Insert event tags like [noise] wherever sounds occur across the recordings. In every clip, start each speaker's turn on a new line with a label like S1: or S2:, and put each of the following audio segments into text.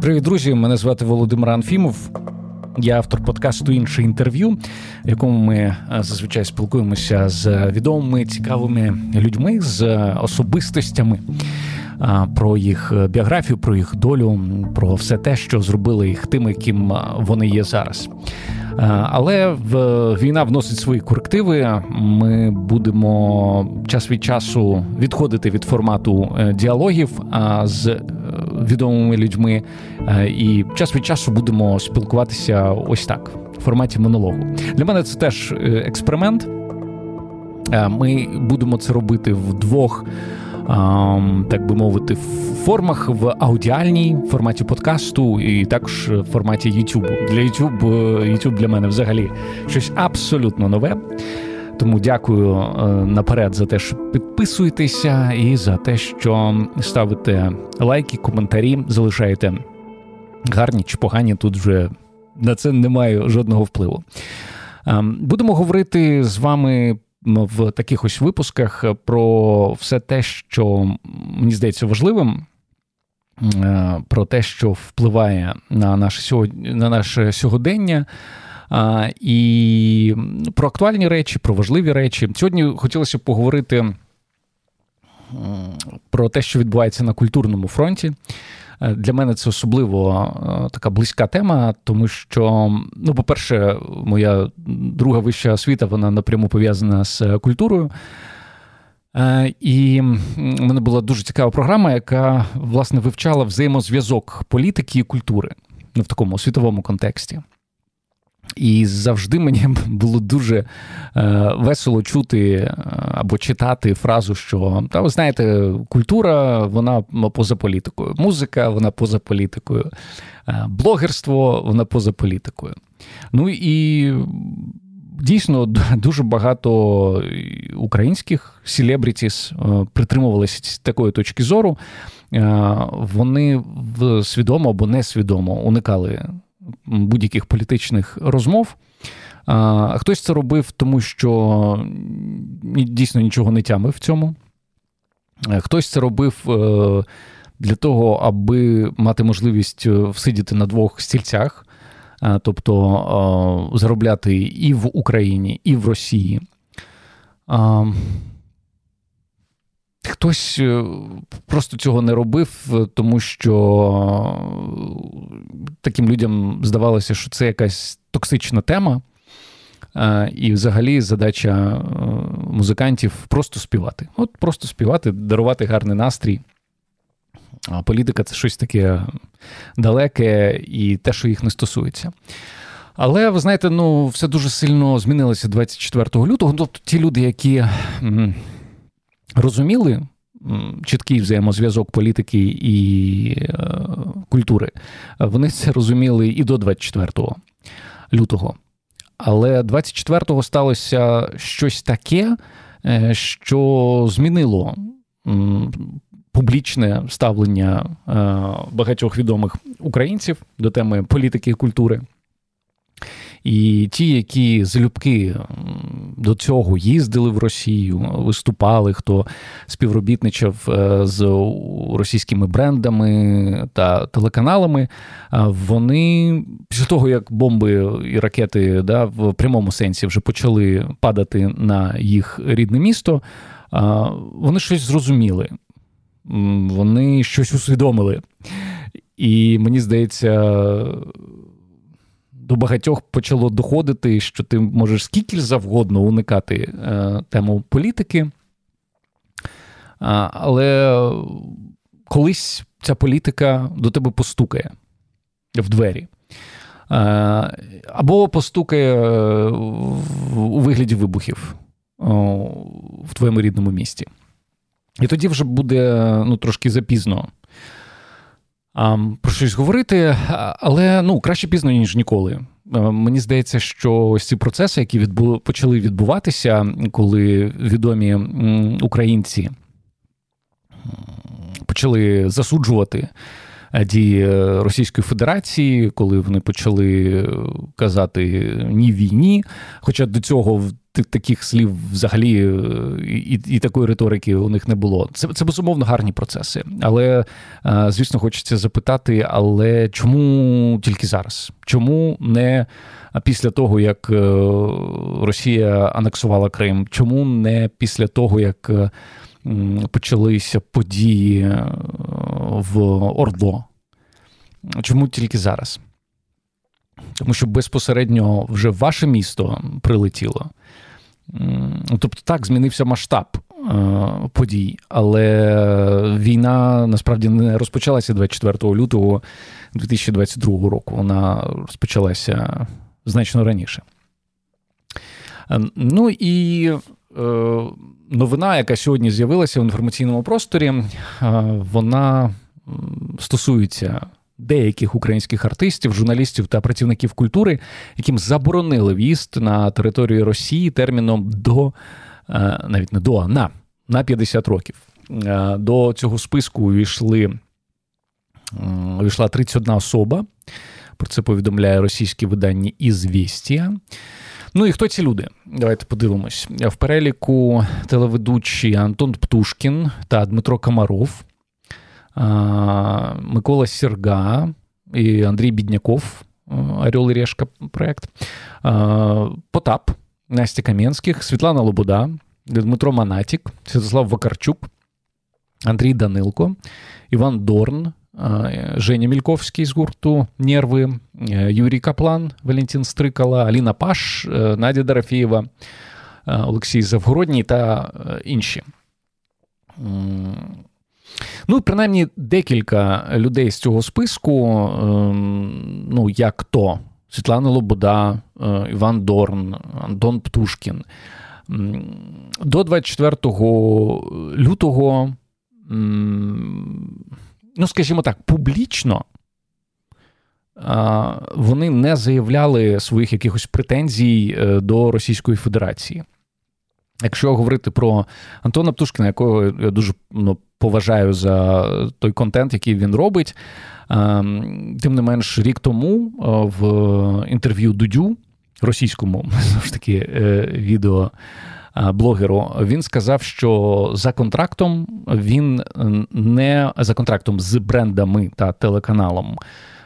S1: Привіт, друзі! Мене звати Володимир Анфімов. Я автор подкасту інше інтерв'ю, в якому ми е, зазвичай спілкуємося з відомими цікавими людьми, з особистостями про їх біографію, про їх долю, про все те, що зробили їх тими, ким вони є зараз. Але війна вносить свої корективи. Ми будемо час від часу відходити від формату е, діалогів з е, відомими людьми, е, і час від часу будемо спілкуватися ось так в форматі монологу. Для мене це теж експеримент. Ми будемо це робити в двох так би мовити, формах в аудіальній форматі подкасту, і також в форматі YouTube. Для YouTube, YouTube для мене взагалі щось абсолютно нове. Тому дякую е, наперед за те, що підписуєтеся, і за те, що ставите лайки, коментарі, залишаєте гарні чи погані. Тут вже на це немає жодного впливу. Ем, будемо говорити з вами в таких ось випусках про все те, що мені здається важливим. Е, про те, що впливає на наше на наше сьогодення, і про актуальні речі, про важливі речі. Сьогодні хотілося б поговорити про те, що відбувається на культурному фронті. Е, для мене це особливо е, така близька тема, тому що, ну, по-перше, моя друга вища освіта вона напряму пов'язана з культурою. Е, і в мене була дуже цікава програма, яка власне вивчала взаємозв'язок політики і культури ну, в такому світовому контексті. І завжди мені було дуже е, весело чути е, або читати фразу, що та ви знаєте, культура вона поза політикою, музика вона поза політикою, е, блогерство вона поза політикою. Ну і дійсно дуже багато українських селебрітіс притримувалися такої точки зору. Вони свідомо або несвідомо уникали будь-яких політичних розмов. Хтось це робив, тому що дійсно нічого не тямив в цьому. Хтось це робив е, для того, аби мати можливість е, всидіти на двох стільцях, тобто заробляти і в Україні, і в Росії. Хтось е, просто цього не робив, тому що таким людям здавалося, що це якась токсична тема, е, і взагалі задача е, музикантів просто співати. От просто співати, дарувати гарний настрій. А політика це щось таке далеке і те, що їх не стосується. Але ви знаєте, ну все дуже сильно змінилося 24 лютого. Тобто ті люди, які розуміли чіткий взаємозв'язок політики і е, культури, вони це розуміли і до 24 лютого. Але 24-го сталося щось таке, е, що змінило публічне ставлення е, багатьох відомих українців до теми політики і культури. І ті, які залюбки до цього їздили в Росію, виступали, хто співробітничав е, з російськими брендами та телеканалами, вони після того, як бомби і ракети да, в прямому сенсі вже почали падати на їх рідне місто, вони щось зрозуміли, вони щось усвідомили. І мені здається, до багатьох почало доходити, що ти можеш скільки завгодно уникати е, тему політики. А, але колись ця політика до тебе постукає в двері. А, або постукає е, у вигляді вибухів в твоєму рідному місті. І тоді вже буде ну, трошки запізно про щось говорити, але ну краще пізно ніж ніколи. Мені здається, що ось ці процеси, які відбу... почали відбуватися, коли відомі українці почали засуджувати дії Російської Федерації, коли вони почали казати ні війні. Хоча до цього таких слів взагалі і і такої риторики у них не було. Це це безумовно гарні процеси. Але звісно, хочеться запитати: але чому тільки зараз? Чому не після того, як Росія анексувала Крим? Чому не після того, як почалися події е, в Ордло. Чому тільки зараз? Тому що безпосередньо вже ваше місто прилетіло. Тобто так, змінився масштаб е, подій, але війна насправді не розпочалася 24 лютого 2022 року. Вона розпочалася значно раніше. Е, ну і новина, яка сьогодні з'явилася в інформаційному просторі, е, вона стосується деяких українських артистів, журналістів та працівників культури, яким заборонили в'їзд на територію Росії терміном до е, навіть не до а на, на 50 років. Е, до цього списку увійшли увійшла 31 особа. Про це повідомляє російське видання «Ізвістія». Ну і хто ці люди? Давайте подивимось. В переліку телеведучі Антон Птушкін та Дмитро Комаров, Микола Серга і Андрій Бідняков, Орел і Решка проект, Потап, Настя Кам'янських, Світлана Лобода, Дмитро Манатік, Святослав Вакарчук, Андрій Данилко, Іван Дорн, Женя Мільковський з гурту Нерви, Юрій Каплан, Валентин Стрикала, Аліна Паш, Надя Дорофєєва, Олексій Завгородній та інші. Ну, принаймні, декілька людей з цього списку, ну, як то Світлана Лобода, Іван Дорн, Антон Птушкін. До 24 лютого ну, скажімо так, публічно вони не заявляли своїх якихось претензій е, до Російської Федерації. Якщо говорити про Антона Птушкіна, якого я дуже ну, поважаю за той контент, який він робить, тим не менш, рік тому е, в інтерв'ю Дудю російському [laughs] знову ж таки е, відео блогеру, він сказав, що за контрактом він не за контрактом з брендами та телеканалом.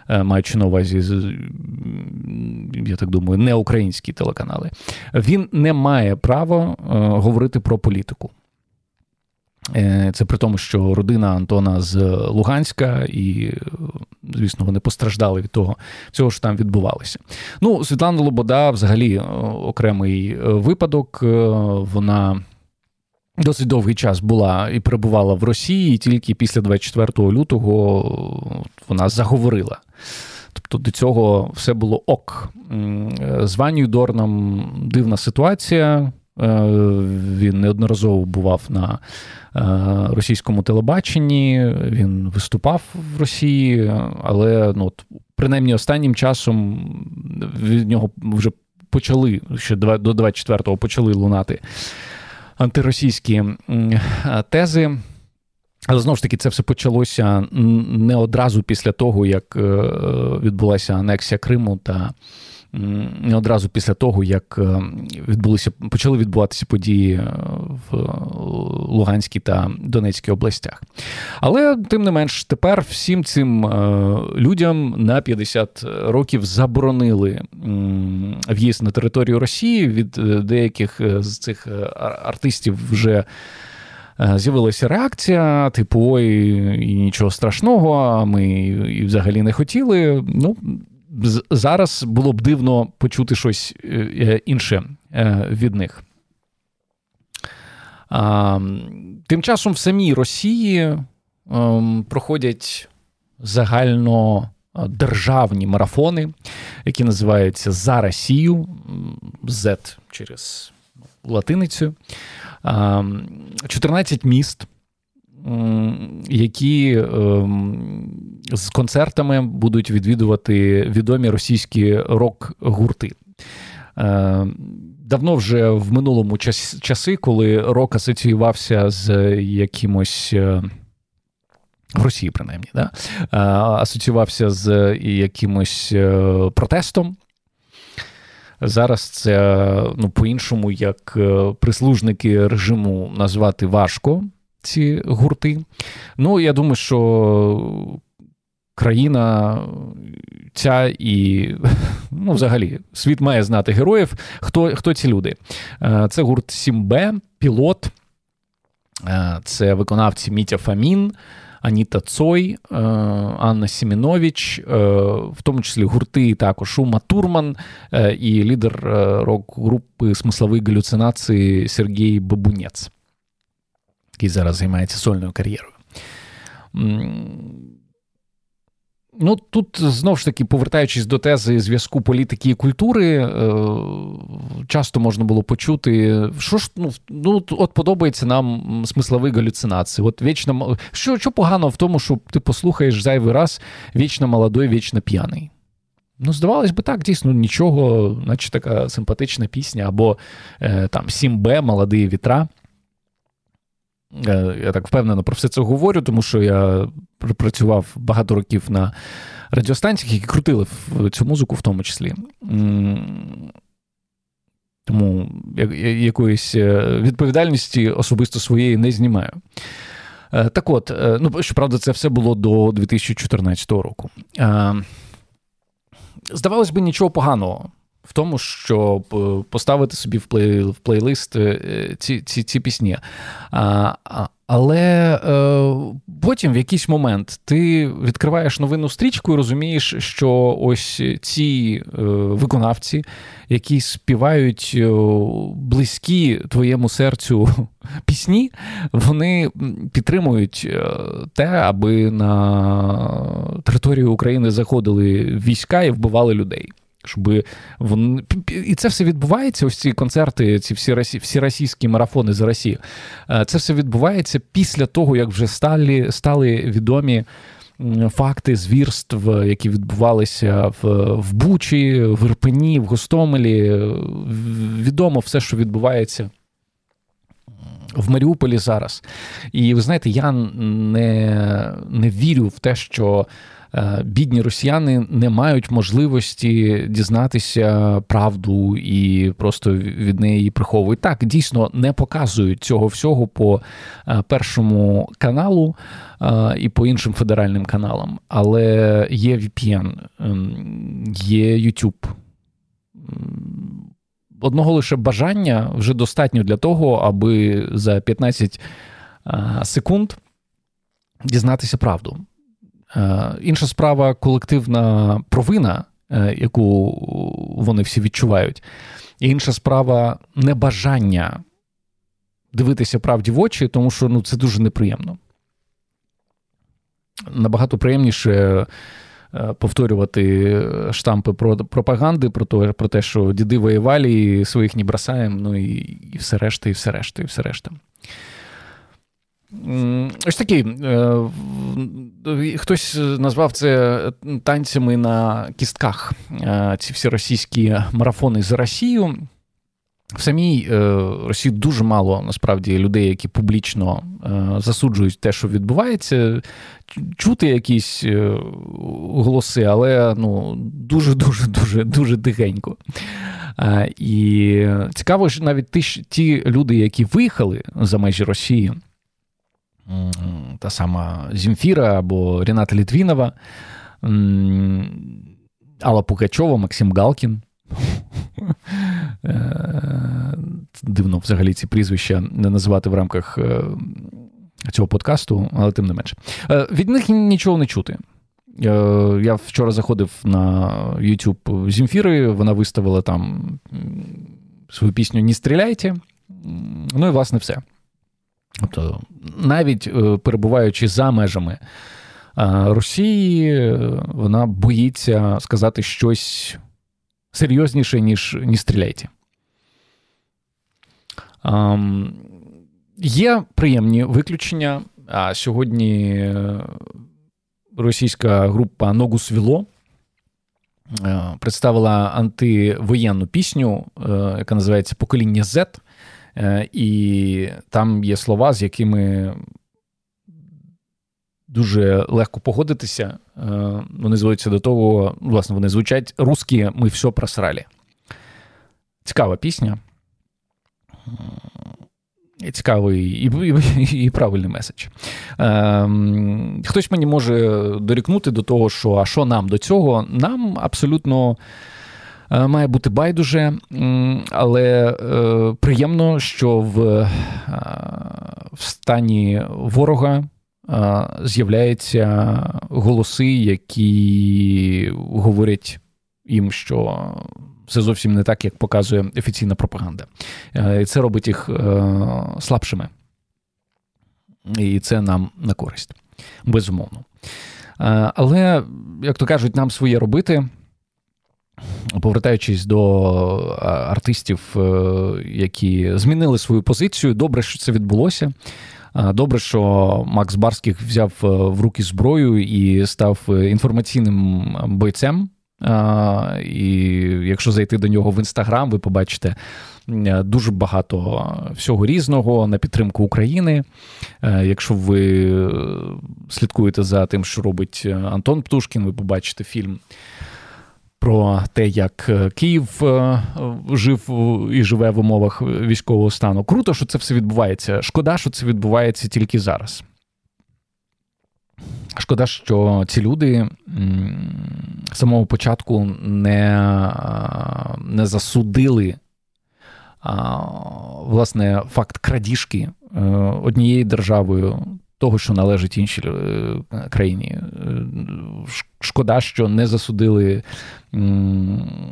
S1: Е, маючи на увазі, я так думаю, не українські телеканали, він не має права е, говорити про політику. Е, це при тому, що родина Антона з Луганська, і, звісно, вони постраждали від того, всього, що там відбувалося. Ну, Світлана Лобода, взагалі, окремий випадок. Вона досить довгий час була і перебувала в Росії, і тільки після 24 лютого вона заговорила. Тобто до цього все було ок. З Ванію Дорном дивна ситуація. Він неодноразово бував на Е, російському телебаченні. Він виступав в Росії, але ну, от, принаймні останнім часом від нього вже почали ще до 24-го почали лунати антиросійські тези. Але знову ж таки, це все почалося не одразу після того, як е, відбулася анексія Криму та одразу після того, як е, відбулися почали відбуватися події е, в Луганській та Донецькій областях. Але тим не менш, тепер всім цим е, людям на 50 років заборонили в'їзд на територію Росії від деяких з цих артистів вже. З'явилася реакція, типу, ой, і нічого страшного, ми і взагалі не хотіли. Ну, зараз було б дивно почути щось е, е, інше е, від них. Тим часом в самій Росії ем, проходять загально державні марафони, які називаються За Росію, Z через латиницю. 14 міст які ем, з концертами будуть відвідувати відомі російські рок-гурти. Е, давно вже в минулому часи, коли рок асоціювався з якимось е, В Росії, принаймні, да? асоціювався з якимось е, протестом. Зараз це ну, по-іншому, як е, прислужники режиму назвати важко ці гурти. Ну, я думаю, що країна ця і [laughs] ну, взагалі світ має знати героїв. Хто хто ці люди? Е, це гурт 7Б, пілот, е, це виконавці Мітя Фамін. Аніта Цой, е, Анна Сімінович, в тому числі гурти також Ума Турман і лідер рок-групи смислової галюцинації Сергій Бабунець, який зараз займається сольною кар'єрою. Ну, тут знову ж таки, повертаючись до тези зв'язку політики і культури, е, часто можна було почути, що ж ну, ну от подобається нам смислові галюцинації. От вічно що що погано в тому, що ти послухаєш зайвий раз вічно молодой, вічно п'яний. Ну, здавалось би, так, дійсно, нічого, наче така симпатична пісня, або е, там 7Б, молодий вітра. Е, я так впевнено про все це говорю, тому що я працював багато років на радіостанціях, які крутили цю музику в тому числі. Тому якоїсь е, відповідальності особисто своєї не знімаю. Е, так от, ну, щоправда, це все було до 2014 року. Здавалось би, нічого поганого в тому, щоб е, поставити собі в плей, в плейлист е, ці ці, ці пісні. А, Але е, потім, в якийсь момент, ти відкриваєш новинну стрічку і розумієш, що ось ці виконавці, які співають близькі твоєму серцю [laughs] пісні, вони підтримують те, аби на територію України заходили війська і вбивали людей щоб вони і це все відбувається. Ось ці концерти, ці всі росі... всі російські марафони за Росію. Е, це все відбувається після того, як вже стали, стали відомі. Факти звірств, які відбувалися в в Бучі, в Ірпені, в Гостомелі. Відомо все, що відбувається в Маріуполі зараз. І ви знаєте, я не, не вірю в те, що Е, бідні росіяни не мають можливості дізнатися правду і просто від неї приховують. Так, дійсно не показують цього всього по е, першому каналу е, і по іншим федеральним каналам. Але є VPN, ем, є YouTube. Одного лише бажання вже достатньо для того, аби за 15 секунд дізнатися правду. Інша справа колективна провина, е, яку вони всі відчувають. І інша справа небажання дивитися правді в очі, тому що ну, це дуже неприємно. Набагато приємніше повторювати штампи про пропаганди, про те, про те, що діди воювали, і своїх не бросаємо, ну і, і все решта, і все решта, і все решта. Ось такий. Е, хтось назвав це танцями на кістках. Е, ці всі російські марафони за Росію. В самій е, Росії дуже мало насправді людей, які публічно засуджують те, що відбувається. Чути якісь голоси, але ну, дуже дуже дуже дуже тихенько. І цікаво, що навіть ті, ті люди, які виїхали за межі Росії та сама Зімфіра або Ріната Літвінова, Алла Пукачова, Максим Галкін. Е, дивно взагалі ці прізвища не називати в рамках е, цього подкасту, але тим не менше. Е, від них нічого не чути. Я вчора заходив на YouTube Зімфіри, вона виставила там свою пісню Не стріляйте. Ну і власне все. Тобто, навіть е, перебуваючи за межами е, Росії, вона боїться сказати щось серйозніше, ніж не стріляйте. Є приємні виключення. А сьогодні російська група Ногусвіло е, представила антивоєнну пісню, яка називається Покоління Z. Е, і там є слова, з якими дуже легко погодитися. Е, вони зводяться до того, власне, вони звучать русські ми все просрали. Цікава пісня. Цікавий і і, і правильний меседж. Е, Хтось мені може дорікнути до того, що а що нам до цього? Нам абсолютно е, має бути байдуже, але е, приємно, що в, е, в стані ворога з'являються голоси, які говорять їм, що все зовсім не так, як показує офіційна пропаганда. Е, і це робить їх е, слабшими. І це нам на користь, безумовно. Е, але, як то кажуть, нам своє робити. Повертаючись до артистів, які змінили свою позицію, добре, що це відбулося. Добре, що Макс Барських взяв в руки зброю і став інформаційним бойцем і якщо зайти до нього в інстаграм, ви побачите дуже багато всього різного на підтримку України. Е, якщо ви слідкуєте за тим, що робить Антон Птушкін, ви побачите фільм. Про те, як Київ е, жив і живе в умовах військового стану. Круто, що це все відбувається. Шкода, що це відбувається тільки зараз. Шкода, що ці люди з самого початку не не засудили власне факт крадіжки е, однією державою того, що належить іншій е, країні. Е, шкода, що не засудили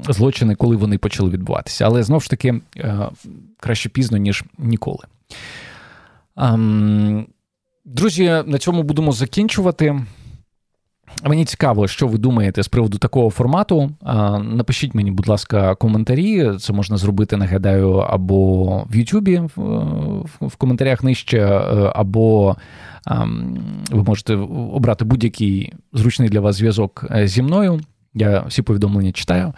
S1: злочини, коли вони почали відбуватися. Але знову ж таки краще пізно, ніж ніколи. Друзі, на цьому будемо закінчувати. Мені цікаво, що ви думаєте з приводу такого формату. Напишіть мені, будь ласка, коментарі. Це можна зробити, нагадаю, або в Ютубі в коментарях нижче, е, або ви можете обрати будь-який зручний для вас зв'язок е, зі мною. Я всі повідомлення читаю.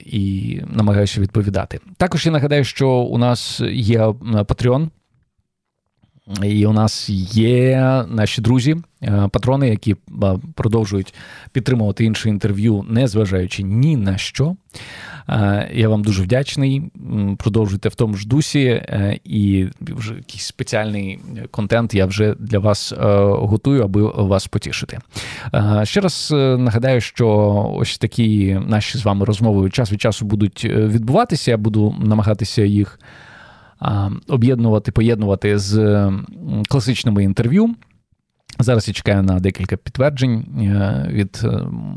S1: І намагаюся відповідати. Також я нагадаю, що у нас є е, Patreon, і у нас є наші друзі, е, патрони, які е, продовжують підтримувати інше інтерв'ю, не зважаючи ні на що. Е, я вам дуже вдячний. Продовжуйте в тому ж дусі, і вже якийсь спеціальний контент я вже для вас готую, аби вас потішити. Ще раз нагадаю, що ось такі наші з вами розмови час від часу будуть відбуватися. Я буду намагатися їх об'єднувати, поєднувати з класичними інтерв'ю. Зараз я чекаю на декілька підтверджень е, від е,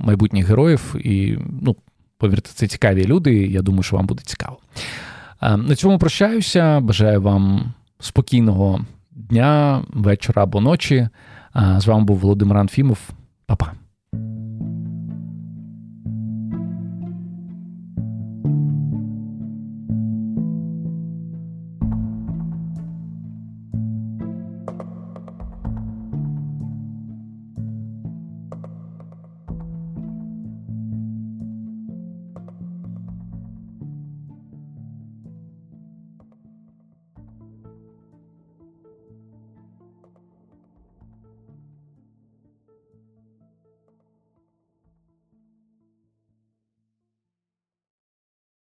S1: майбутніх героїв, і, ну, повірте, це цікаві люди. Я думаю, що вам буде цікаво. На цьому прощаюся. Бажаю вам спокійного дня, вечора або ночі. З вами був Володимир Анфімов. Па-па.